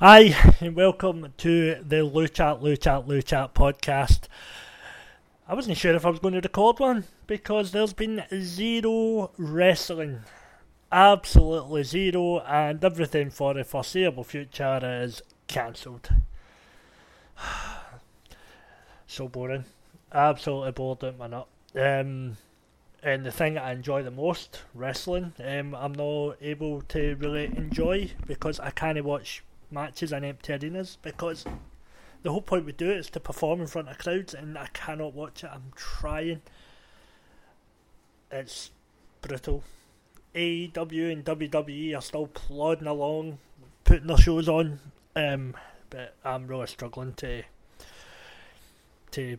Hi, and welcome to the Lou Chat, Lou Chat, Lou Chat podcast. I wasn't sure if I was going to record one because there's been zero wrestling. Absolutely zero, and everything for the foreseeable future is cancelled. so boring. Absolutely bored out my nut. Um, and the thing I enjoy the most, wrestling, um, I'm not able to really enjoy because I can't watch matches in empty arenas because the whole point we do it is to perform in front of crowds and I cannot watch it. I'm trying. It's brutal. AEW and WWE are still plodding along, putting their shows on, um, but I'm really struggling to to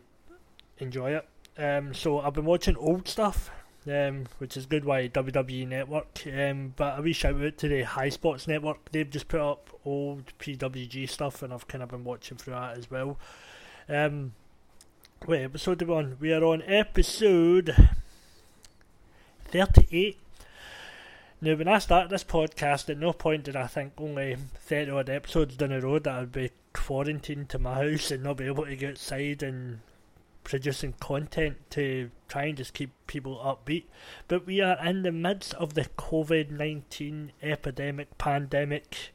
enjoy it. Um, so I've been watching old stuff um, which is good why WWE Network. Um, but a wee shout out to the High Spots Network. They've just put up old PWG stuff, and I've kind of been watching through that as well. Um, wait, episode one. We are on episode thirty-eight. Now, when I started this podcast, at no point did I think only 30 odd episodes down the road that I'd be quarantined to my house and not be able to get outside and producing content to try and just keep people upbeat. But we are in the midst of the COVID 19 epidemic, pandemic,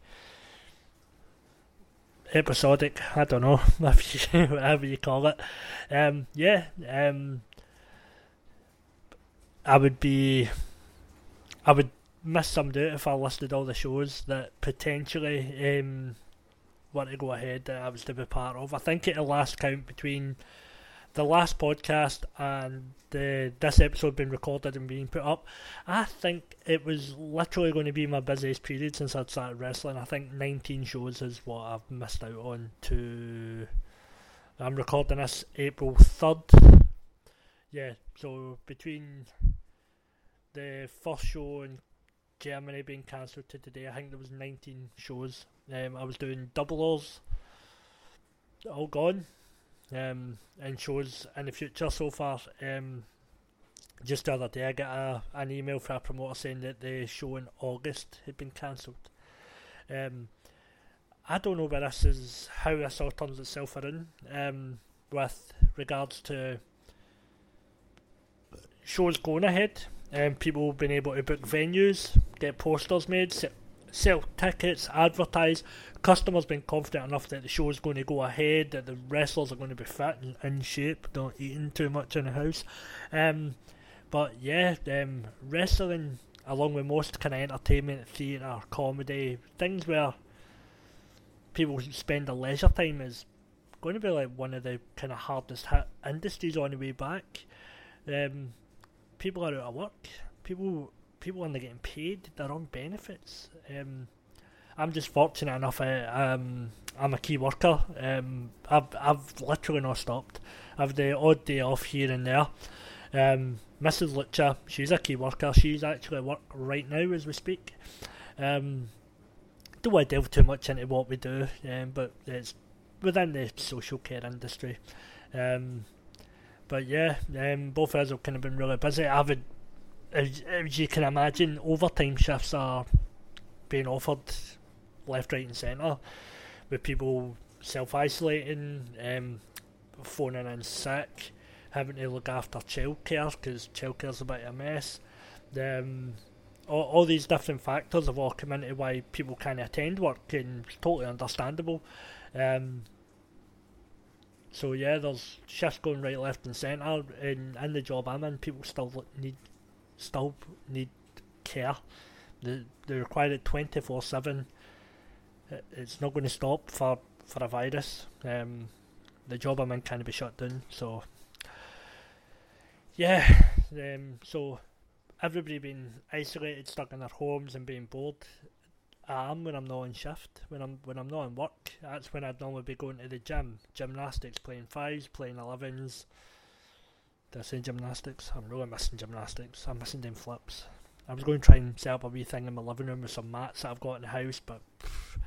episodic, I don't know, whatever you call it. Um, yeah, um, I would be, I would miss some out if I listed all the shows that potentially um, want to go ahead that I was to be part of. I think at the last count between the last podcast and the this episode being recorded and being put up, I think it was literally going to be my busiest period since I'd started wrestling. I think 19 shows is what I've missed out on. To I'm recording this April 3rd. Yeah, so between the first show in Germany being cancelled to today, I think there was 19 shows. Um, I was doing doublers, all gone um, and shows in the future so far. Um, just the other day, I got a, an email from a promoter saying that the show in August had been cancelled. Um, I don't know where this is, how this all turns itself around um, with regards to shows going ahead and um, people being able to book venues, get posters made, sell tickets, advertise. Customers being confident enough that the show is going to go ahead, that the wrestlers are going to be fit and in shape, not eating too much in the house. Um, but yeah, um, wrestling, along with most kind of entertainment, theatre, comedy, things where people spend their leisure time is going to be like one of the kind of hardest hit industries on the way back. Um, people are out of work. People people aren't getting paid. They're on benefits. Um, I'm just fortunate enough. Uh, um, I'm a key worker. Um, I've I've literally not stopped. I've the odd day off here and there. Um, Mrs. Lucha, she's a key worker. She's actually at work right now as we speak. Um, don't want to delve too much into what we do, um, but it's within the social care industry. Um, but yeah, um, both of us have kind of been really busy. Had as, as you can imagine, overtime shifts are being offered left, right, and centre, with people self isolating, um, phoning in sick, having to look after childcare because childcare's a bit of a mess. Um, all, all these different factors have all come into why people can't attend work, and it's totally understandable. Um, so yeah, there's shifts going right, left, and centre, and in the job I'm in, people still need still need care. They, they require it 24 7. It's not going to stop for, for a virus. Um, the job I'm in can't be shut down. So, yeah. Um, so, everybody being isolated, stuck in their homes, and being bored. I am when I'm not on shift. When I'm when I'm not in work, that's when I'd normally be going to the gym, gymnastics, playing fives, playing elevens, did I say gymnastics? I'm really missing gymnastics. I'm missing them flips. I was going to try and set up a wee thing in my living room with some mats that I've got in the house, but pff,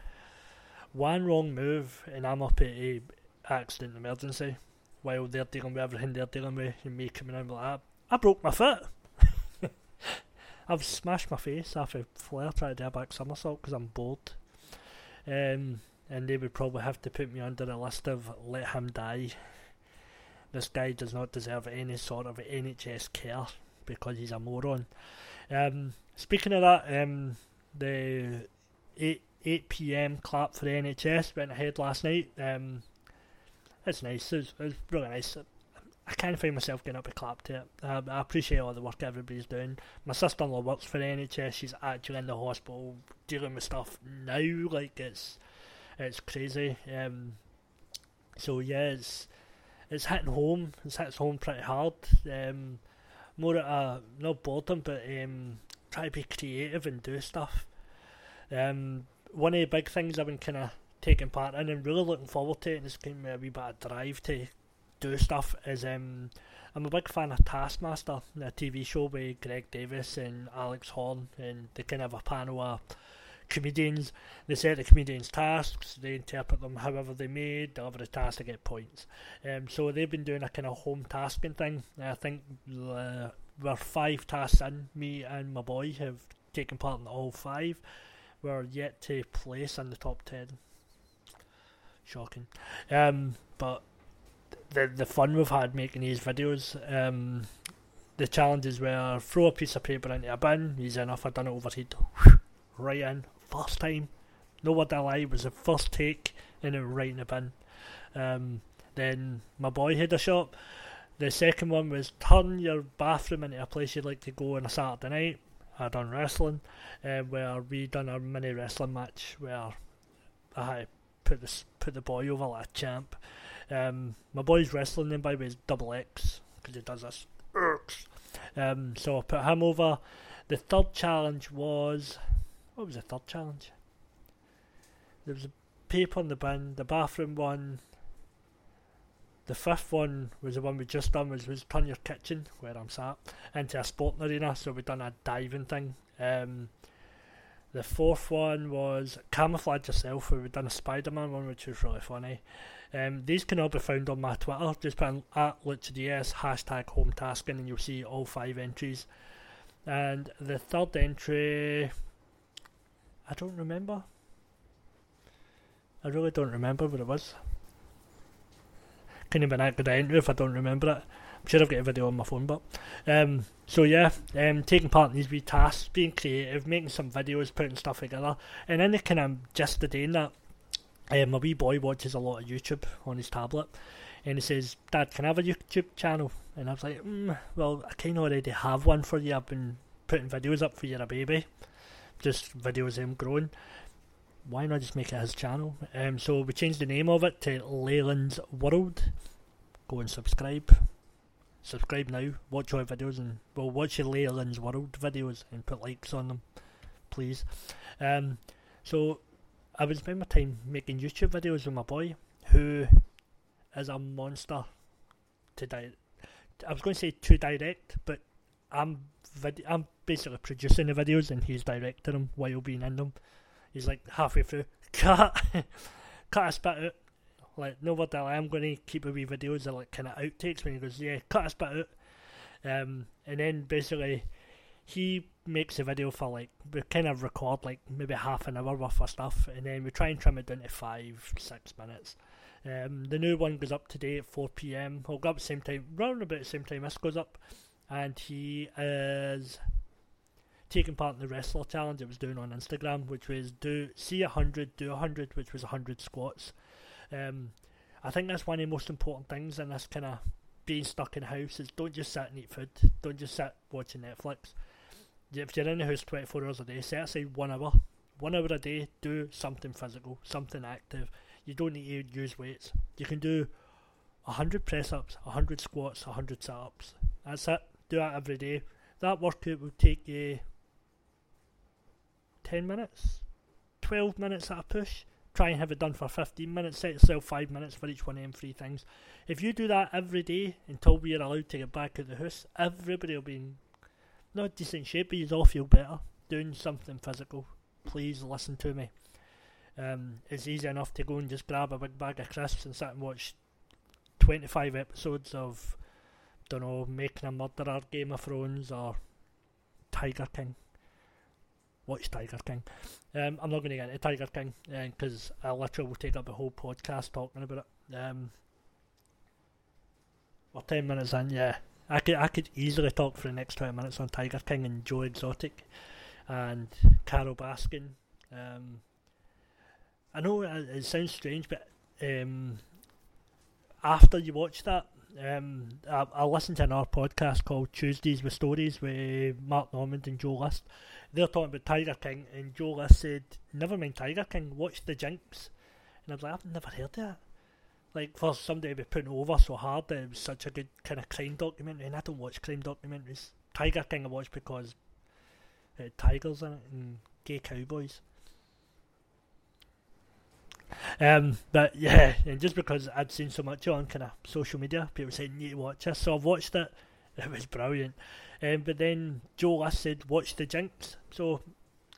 one wrong move and I'm up at a accident emergency while they're dealing with everything they're dealing with and me coming in like that. I broke my foot. I've smashed my face after a flare trying to do a back somersault because I'm bored. Um, and they would probably have to put me under a list of let him die. This guy does not deserve any sort of NHS care because he's a moron. Um, speaking of that, um, the 8, 8 p.m. clap for the NHS went ahead last night. Um, it's nice. It's, it's really nice. I can't find myself getting up to clap to it. Um, I appreciate all the work everybody's doing. My sister-in-law works for the NHS. She's actually in the hospital dealing with stuff now. Like it's it's crazy. Um, so yeah, it's it's hitting home. It's hitting home pretty hard. Um, more at a not boredom, but um, try to be creative and do stuff. Um, one of the big things I've been kind of taking part in and really looking forward to, and it's given me a wee bit of drive to do stuff, is um, I'm a big fan of Taskmaster, the TV show with Greg Davies and Alex Horne, and they kind of have a panel of comedians. They set the comedians tasks, they interpret them however they may, deliver the task, to get points. Um, so they've been doing a kind of home tasking thing. I think uh, we're five tasks in, me and my boy have taken part in all five. We're yet to place in the top ten. Shocking. Um, but the the fun we've had making these videos, um, the challenges were throw a piece of paper into a bin, easy enough, I've done it overhead, right in, first time. No word I lie, it was the first take and it right in the bin. Um, then my boy had a shot. The second one was turn your bathroom into a place you'd like to go on a Saturday night. I done wrestling, uh, where we done a mini wrestling match where I put this put the boy over like a champ. Um, my boy's wrestling name by the way is Double X because he does this. Um, so I put him over. The third challenge was what was the third challenge? There was a paper in the bin. The bathroom one. The fifth one was the one we just done, was, was turn your kitchen, where I'm sat, into a sporting arena. So we done a diving thing. Um, the fourth one was camouflage yourself, where we done a Spider-Man one, which was really funny. Um, these can all be found on my Twitter. Just put in at LuchaDS hashtag home tasking, and you'll see all five entries. And the third entry I don't remember. I really don't remember what it was. Couldn't even good entry if I don't remember it. I'm sure I've got a video on my phone, but um, so yeah, um, taking part in these wee tasks, being creative, making some videos, putting stuff together, and then the kind of just the day in that. Um, my wee boy watches a lot of YouTube on his tablet, and he says, "Dad, can I have a YouTube channel?" And I was like, mm, "Well, I kind of already have one for you. I've been putting videos up for you, a baby." Just videos him growing. Why not just make it his channel? Um, so we changed the name of it to Leyland's World. Go and subscribe. Subscribe now. Watch our videos and well, watch your Leyland's World videos and put likes on them, please. Um, so I would spend my time making YouTube videos with my boy, who is a monster to di- I was going to say to direct, but I'm vid- I'm basically producing the videos and he's directing them while being in them. He's like halfway through, cut, cut a spit out. Like no word that I'm going to keep a wee videos of like kind of outtakes when he goes, yeah, cut a spit out. Um, and then basically he makes a video for like we kind of record like maybe half an hour worth of stuff, and then we try and trim it down to five, six minutes. Um, the new one goes up today at 4 p.m. I'll go up the same time, round about the same time this goes up, and he is taking part in the wrestler challenge it was doing on Instagram, which was do see a hundred, do a hundred, which was a hundred squats. Um, I think that's one of the most important things in this kind of being stuck in house is don't just sit and eat food. Don't just sit watching Netflix. If you're in the house 24 hours a day, set aside one hour. One hour a day, do something physical, something active. You don't need to use weights. You can do 100 press ups, 100 squats, 100 sit ups. That's it. Do that every day. That workout will take you 10 minutes, 12 minutes at a push. Try and have it done for 15 minutes. Set yourself 5 minutes for each one of them three things. If you do that every day until we are allowed to get back at the house, everybody will be in not decent shape, but you'll all feel better doing something physical. Please listen to me. Um, it's easy enough to go and just grab a big bag of crisps and sit and watch 25 episodes of, don't know, Making a Murderer, Game of Thrones, or Tiger King. watch Tiger King. Um, I'm not going to get into Tiger King because uh, I literally will take up a whole podcast talking about it. Um, we're ten minutes in, yeah. I could I could easily talk for the next twenty minutes on Tiger King and Joe Exotic and Carole Baskin. Um, I know it, it, sounds strange, but um, after you watch that, um, I, I listened to another podcast called Tuesdays with Stories with Mark Normand and Joe List. They're talking about Tiger King, and Joe List said, "Never mind Tiger King, watch The Jinx." And I was like, "I've never heard that." Like for somebody to be putting over so hard that it was such a good kind of crime documentary, and I don't watch crime documentaries. Tiger King I watch because uh, tigers in it and gay cowboys. Um, but yeah, and just because I'd seen so much on kind of social media, people saying you need to watch this, so I've watched it. It was brilliant. Um, but then Joe List said watch the Jinx, so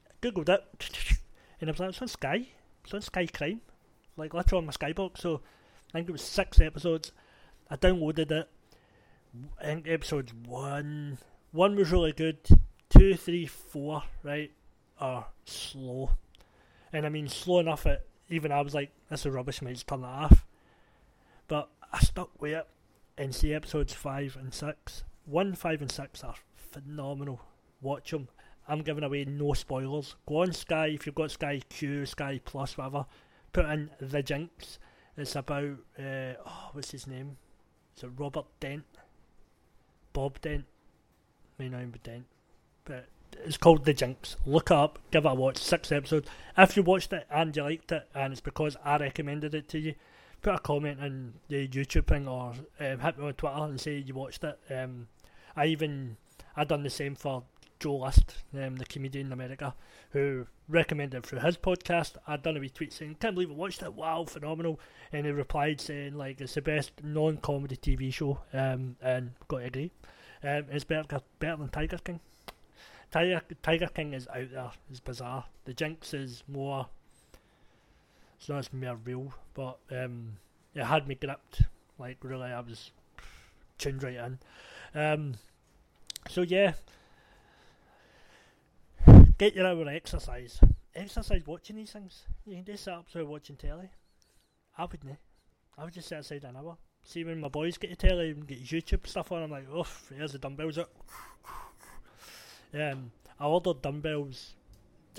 I googled it, and I was like, it's on Sky, it's on Sky Crime, like literally on my Skybox. So I think it was six episodes. I downloaded it. I think episode one, one was really good. Two, three, four, right, are slow, and I mean slow enough that even I was like, this is rubbish, mate, just turn that off. But I stuck with it and see episodes 5 and 6. 1, 5 and 6 are phenomenal. Watch them. I'm giving away no spoilers. Go on Sky, if you've got Sky Q, Sky Plus, whatever, put in The Jinx. It's about, uh, oh, what's his name? Is it Robert Dent? Bob Dent? May not be Dent. But it's called The Jinx. Look it up, give it a watch. Six episodes. If you watched it and you liked it, and it's because I recommended it to you, put a comment in the YouTube thing or um, hit me on Twitter and say you watched it. Um, I even I done the same for Joe List, um, the comedian in America, who recommended through his podcast. I'd done a wee tweet saying, "Can't believe I watched it! Wow, phenomenal!" And he replied saying, "Like it's the best non-comedy TV show," um, and got to agree. Um, it's better better than Tiger King. Tiger Tiger King is out there. It's bizarre. The Jinx is more. It's not as more real, but um, it had me gripped. Like really, I was tuned right in. Um, so yeah, get your hour exercise. Exercise watching these things. You can just sit up so watching telly. I wouldn't. I would just sit aside an hour. See when my boys get a telly and get YouTube stuff on, I'm like, oh, here's the dumbbells. Up. Um, I ordered dumbbells.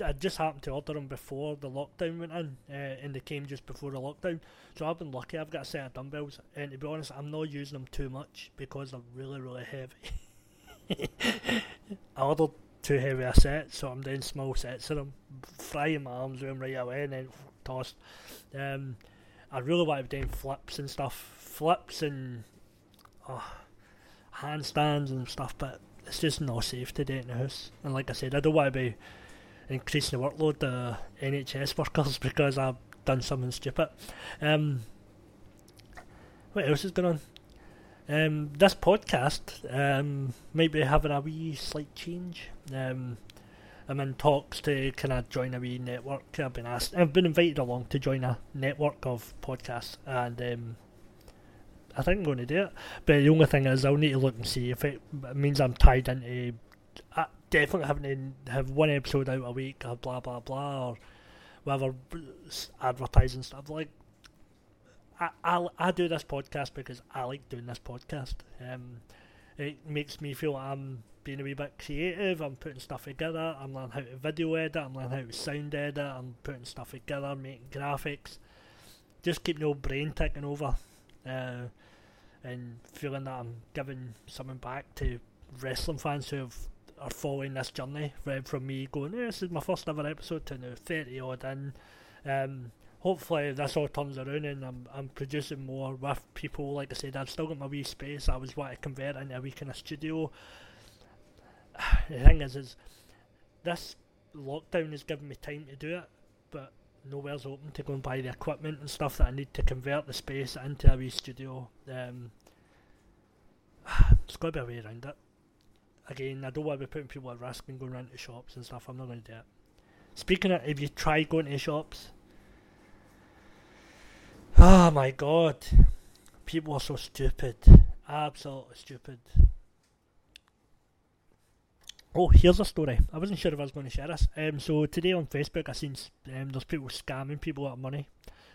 I just happened to order them before the lockdown went in, uh, and they came just before the lockdown. So I've been lucky. I've got a set of dumbbells, and to be honest, I'm not using them too much because they're really, really heavy. I ordered too heavy a set, so I'm doing small sets of them, frying my arms with them right away, and then tossed. Um, I really want to be doing flips and stuff, flips and oh, handstands and stuff, but it's just not safe to in the house. And like I said, I don't want to be increasing the workload of NHS workers because I've done something stupid. Um, what else is going on? Um, this podcast um, might be having a wee slight change. Um, I'm in talks to kind of join a wee network. I've been asked, I've been invited along to join a network of podcasts, and um, I think I'm going to do it. But the only thing is, I'll need to look and see if it means I'm tied into. Uh, definitely having to have one episode out a week, or blah blah blah, or whatever advertising stuff. Like, I I, I do this podcast because I like doing this podcast. Um, it makes me feel I'm being a wee bit creative. I'm putting stuff together. I'm learning how to video edit. I'm learning how to sound edit. I'm putting stuff together, making graphics. Just keep no brain ticking over. Uh, and feeling that I'm giving something back to wrestling fans who have, are following this journey right from me going, yeah, this is my first ever episode to now 30 odd in. Um, hopefully this all turns around and I'm, I'm producing more with people. Like I said, I've still got my wee space. I was wanting to convert into a wee in a studio. The thing is, is this lockdown has given me time to do it, but nowhere's open to go and buy the equipment and stuff that I need to convert the space into a wee studio. Um, it's got to be a way around it. Again, I don't want to be putting people at risk and going around to shops and stuff. I'm not going to do it. Speaking of, if you try going to shops, oh my god, people are so stupid, absolutely stupid. Oh, here's a story. I wasn't sure if I was going to share this. Um, so today on Facebook, I seen um, there's people scamming people out of money,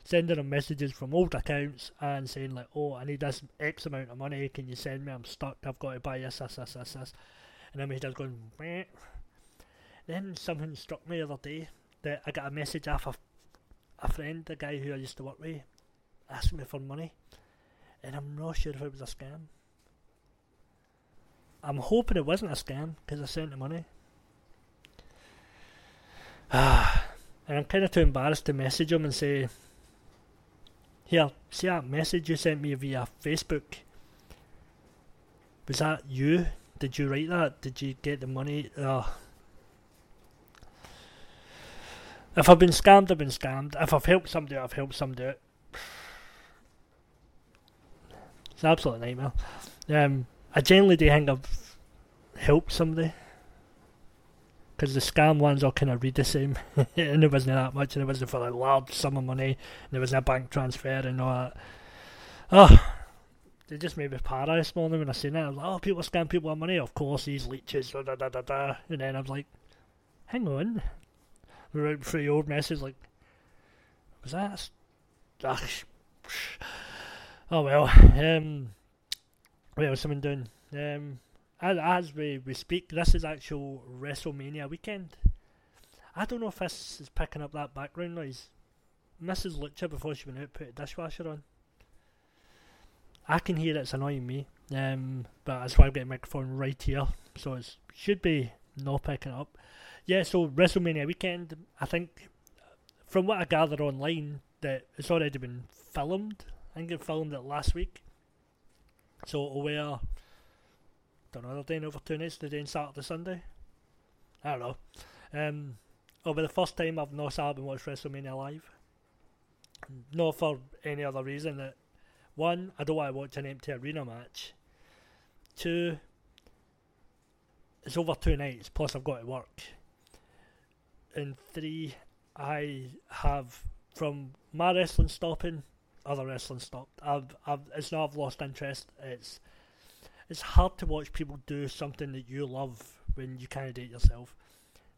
sending them messages from old accounts and saying like, "Oh, I need this X amount of money. Can you send me? I'm stuck. I've got to buy this, this, this, this, this." And then he does going. Meh. Then something struck me the other day that I got a message off a, a friend, the guy who I used to work with, asking me for money, and I'm not sure if it was a scam. I'm hoping it wasn't a scam because I sent the money. Ah, and I'm kind of too embarrassed to message him and say, "Here, see that message you sent me via Facebook? Was that you? Did you write that? Did you get the money?" Oh. If I've been scammed, I've been scammed. If I've helped somebody, I've helped somebody. It's an absolute nightmare. Um, I generally do think I've helped somebody. Because the scam ones all kind of read the same. and it wasn't that much, and it wasn't for a large sum of money, and there was a bank transfer and all that. Oh, they just made me para this morning when I seen it. I was like, oh, people scam people of money. Of course, these leeches, da da da da. And then I was like, hang on. We went through the old message, like, was that? Ugh. Oh well. Um, what was someone doing? Um, as, as we, we speak, this is actual WrestleMania weekend. I don't know if this is picking up that background noise. Mrs. Lucha, before she went out, put a dishwasher on. I can hear it's annoying me, um, but that's why I've got a microphone right here, so it should be not picking up. Yeah, so WrestleMania weekend, I think, from what I gathered online, that it's already been filmed. I think it filmed it last week. So it'll wear don't know, they're doing over two nights, they're doing Saturday, Sunday. I don't know. Um, be the first time I've not sat and watched WrestleMania live. Not for any other reason that one, I don't want to watch an empty arena match. Two, it's over two nights, plus I've got to work. And three, I have from my wrestling stopping, other wrestling stopped. I've, I've, it's not I've lost interest. It's it's hard to watch people do something that you love when you kind of do it yourself.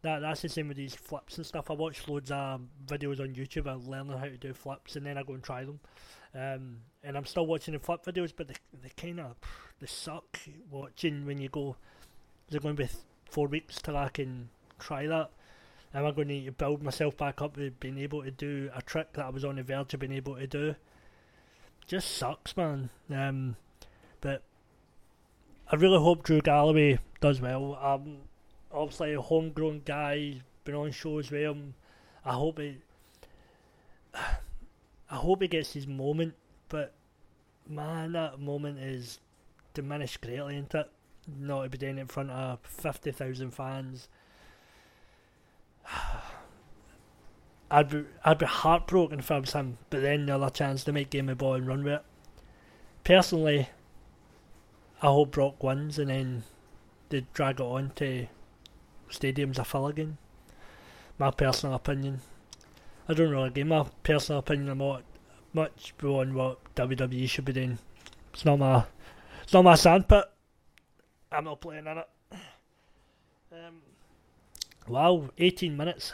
That that's the same with these flips and stuff. I watch loads of videos on YouTube of learning how to do flips, and then I go and try them. Um, and I'm still watching the flip videos, but they they kind of they suck watching when you go. Is it going to be four weeks till I can try that? Am I going to to build myself back up to being able to do a trick that I was on the verge of being able to do? Just sucks, man. Um, but I really hope Drew Galloway does well. Um, obviously a homegrown guy, been on shows with him. I hope he, I hope he gets his moment, but man, that moment is diminished greatly, isn't it? Not to be doing it in front of fifty thousand fans. I'd be I'd be heartbroken if I was him, but then the other chance to make game of ball and run with it. Personally, I hope Brock wins and then they drag it on to stadiums are full again. My personal opinion. I don't really give my personal opinion about much beyond what WWE should be doing. It's not my it's not my sandpit. I'm not playing in it. Um, wow, 18 minutes.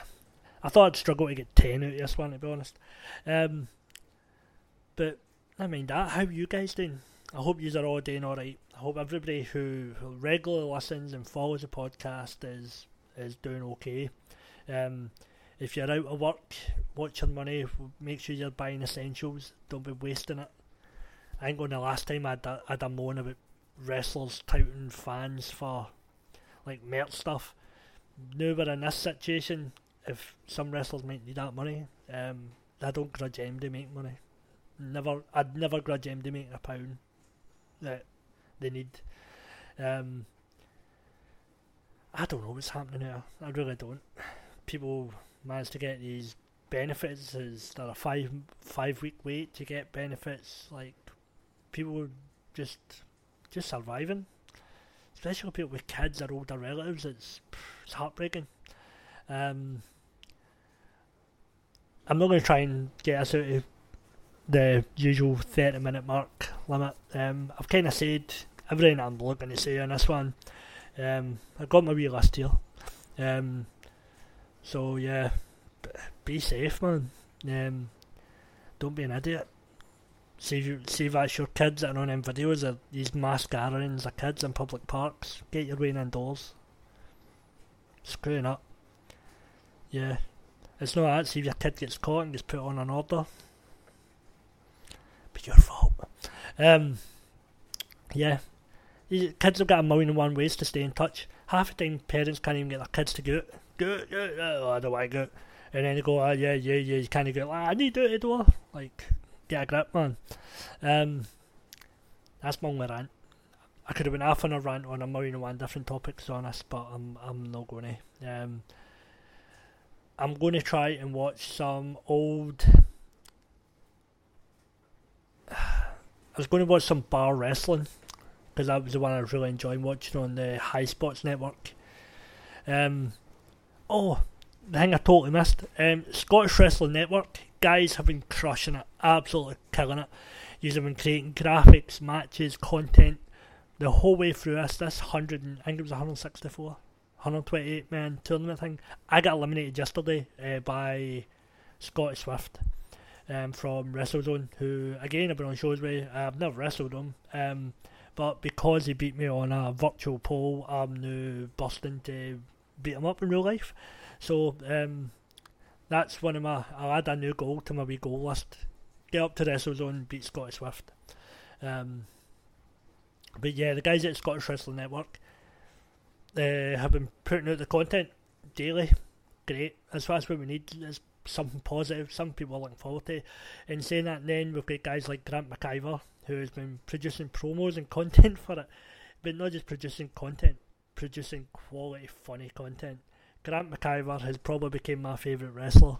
I thought I'd struggle to get 10 out of this one, to be honest. Um, but I mean that. How you guys doing? I hope you are all doing alright. I hope everybody who, regularly listens and follows the podcast is is doing okay. Um, if you're out of work, watch your money. Make sure you're buying essentials. Don't be wasting it. I think on the last time I had a, had a moan about wrestlers touting fans for like merch stuff. Now we're in this situation. If some wrestlers might need that money, um, I don't grudge them to make money. Never, I'd never grudge them to make a pound. That they need. Um, I don't know what's happening here. I really don't. People manage to get these benefits as there a five five week wait to get benefits. Like people just just surviving, especially people with kids or older relatives. It's it's heartbreaking. Um, I'm not going to try and get us out of the usual 30 minute mark limit. Um, I've kind of said everything I'm looking to say on this one. Um, I got my wee list here. Um, so yeah, be safe, man. Um, don't be an idiot. See if you that's your kids that are on them videos of these mass gatherings of kids in public parks. Get your way indoors. Screwing up. Yeah. It's not that. See if your kid gets caught and gets put on an order. Be your fault. Um. Yeah. These kids have got a million and one ways to stay in touch. Half the time, parents can't even get their kids to go out. Go go oh, I don't want to go. And then they go, oh, yeah, yeah, yeah, you can't go out. I need to do it, door. Like, get a grip, man. Um, that's my only rant. I could have been half on a rant on a million and one different topics on this, but I'm I'm not going to. Um, I'm going to try and watch some old. I was going to watch some bar wrestling because that was the one I was really enjoying watching on the High Spots Network. Um, oh, the thing I totally missed. Um, Scottish Wrestling Network guys have been crushing it, absolutely killing it. You've been creating graphics, matches, content the whole way through this. This hundred, I think it was 164, 128 man tournament thing. I got eliminated yesterday uh, by Scotty Swift um, from WrestleZone, who again I've been on shows with. I've never wrestled him, um, but because he beat me on a virtual poll, I'm now busting to beat him up in real life. So um, that's one of my. I'll add a new goal to my wee goal list. Get up to WrestleZone, beat Scotty Swift. Um, but yeah, the guys at Scottish Wrestling Network uh, have been putting out the content daily. Great. That's, that's what we need. Is something positive, some people are looking forward to. In saying that, then we've got guys like Grant McIver who has been producing promos and content for it, but not just producing content, producing quality, funny content. Grant McIver has probably become my favourite wrestler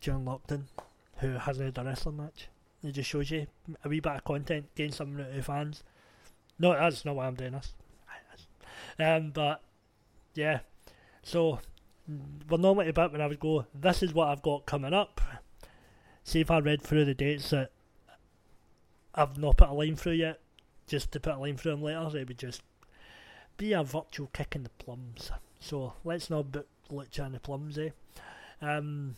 during lockdown, who hasn't had a wrestling match. It just shows you a wee bit of content, something out of fans. No, that's not why I'm doing this. Um, but yeah, so we're normally about when I would go, this is what I've got coming up. See if I read through the dates that I've not put a line through yet, just to put a line through them later, it would just be a virtual kick in the plums. So let's not book Lucha in the plums, eh? Um,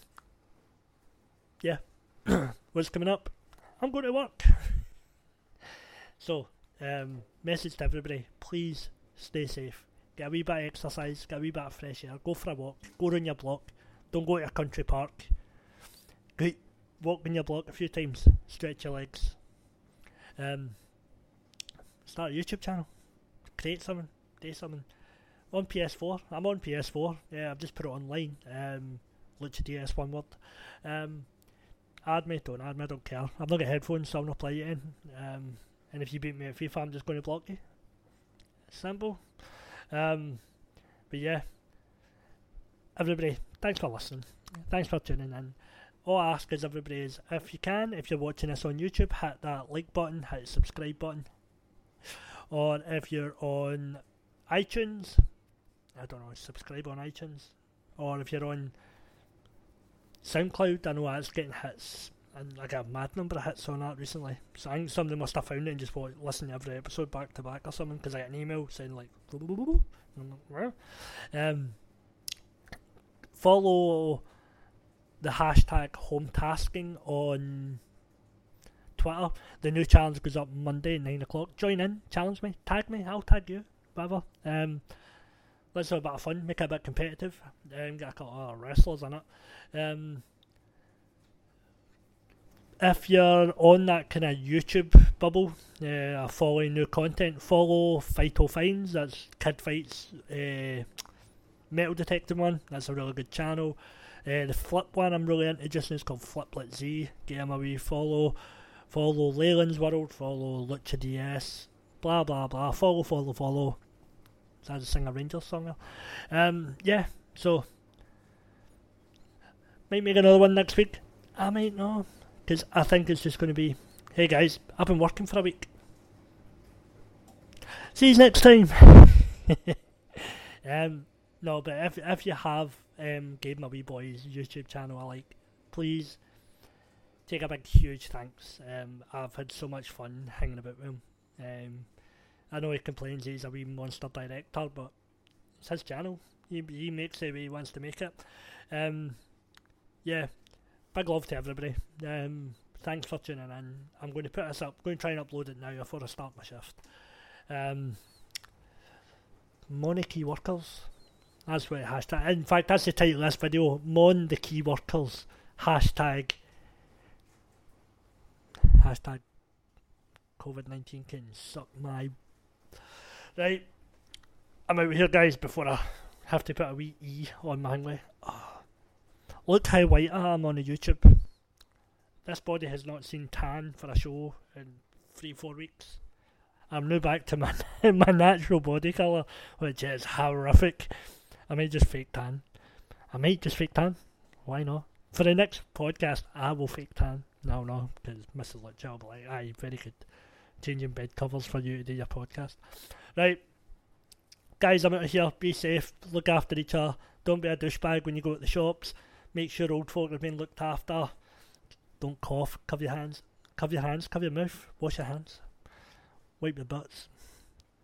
yeah. What's coming up? I'm going to work. so, um, message to everybody: please stay safe. Get a wee bit of exercise. Get a wee bit of fresh air. Go for a walk. Go around your block. Don't go to a country park. Go walk in your block a few times. Stretch your legs. Um, start a YouTube channel. Create something. Do something. On PS4. I'm on PS4. Yeah, I've just put it online. Um, Lucha DS, one word. Um, add me, don't add me, I don't care. I've not got headphones, so I'm not playing it in. Um, and if you beat me at FIFA, I'm just going to block you. Simple. Um, but yeah, everybody, thanks for listening. Thanks for tuning in. All I ask is everybody is if you can, if you're watching this on YouTube, hit that like button, hit the subscribe button. Or if you're on iTunes, I don't know, subscribe on iTunes. Or if you're on SoundCloud, I know that's getting hits, and got a mad number of hits on that recently. So I think somebody must have found it and just want listen to every episode back to back or something. Because I got an email saying like, um, follow the hashtag home tasking on Twitter. The new challenge goes up Monday nine o'clock. Join in, challenge me, tag me, I'll tag you, whatever. Um, let's have a bit of fun, make it a bit competitive. Um, get a couple of wrestlers in it. Um, if you're on that kind of YouTube bubble, uh, following new content, follow Fighto Finds. That's Kid Fights uh, Metal Detecting one. That's a really good channel. Uh, the Flip one I'm really into just is called Fliplet Z. Give him a wee follow. Follow Leyland's World. Follow Lucha DS. Blah blah blah. Follow, follow, follow. So I just sing a Rangers song. Um, yeah. So might make another one next week. I might not. Because I think it's just going to be, hey guys, I've been working for a week. See you next time. um, no, but if if you have um, gave my wee boy's YouTube channel a like, please take a big huge thanks. Um, I've had so much fun hanging about with him. Um, I know he complains he's a wee monster director, but it's his channel. He, he makes it way he wants to make it. Um, yeah, big love to everybody. Um, thanks for tuning in. I'm going to put this up. I'm going to try and upload it now before I start my shift. Um, Mon key workers. That's what hashtag. In fact, that's the title of this video. Mon the key workers. Hashtag. Hashtag. COVID nineteen can suck my. Right. I'm out here, guys. Before I have to put a wee e on my hangway. Oh. Look how white I am on the YouTube. This body has not seen tan for a show in three, four weeks. I'm now back to my my natural body colour, which is horrific. I might just fake tan. I might just fake tan. Why not? For the next podcast, I will fake tan. No, no, because Mrs. Lucha will be like, aye, very good. Changing bed covers for you to do your podcast. Right. Guys, I'm out of here. Be safe. Look after each other. Don't be a douchebag when you go to the shops. Make sure old folk are being looked after. Don't cough. Cover your hands. Cover your hands. Cover your mouth. Wash your hands. Wipe your butts.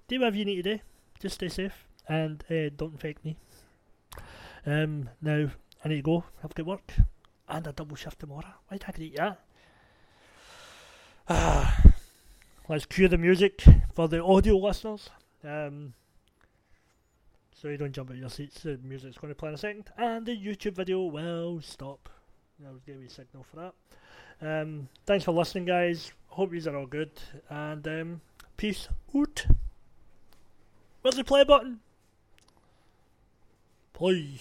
Do whatever you need to do. Just stay safe and uh, don't infect me. Um, now I need to go. Have get work and a double shift tomorrow. Why I eat that? Let's cue the music for the audio listeners. Um, so you don't jump out of your seats. The music's going to play in a second, and the YouTube video will stop. I was giving you a signal for that. Um, thanks for listening, guys. Hope these are all good, and um, peace out. Where's the play button? Play.